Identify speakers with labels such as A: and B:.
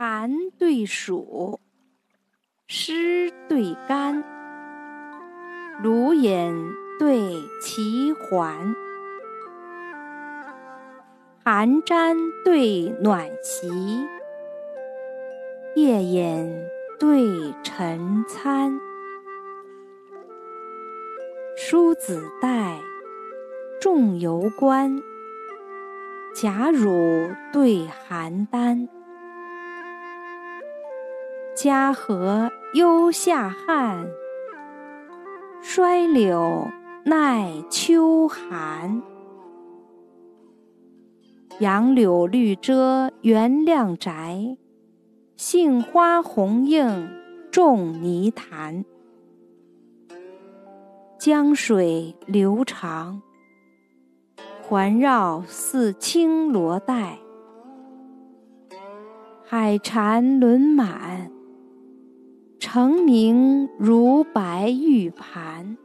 A: 寒对暑，湿对干，芦眼对齐环，寒毡对暖席，夜饮对晨餐。梳子带，重油冠，贾汝对邯郸。嘉禾忧夏旱，衰柳耐秋寒。杨柳绿遮原亮宅，杏花红映众泥潭。江水流长，环绕似青罗带；海蟾轮满，澄明如白玉盘。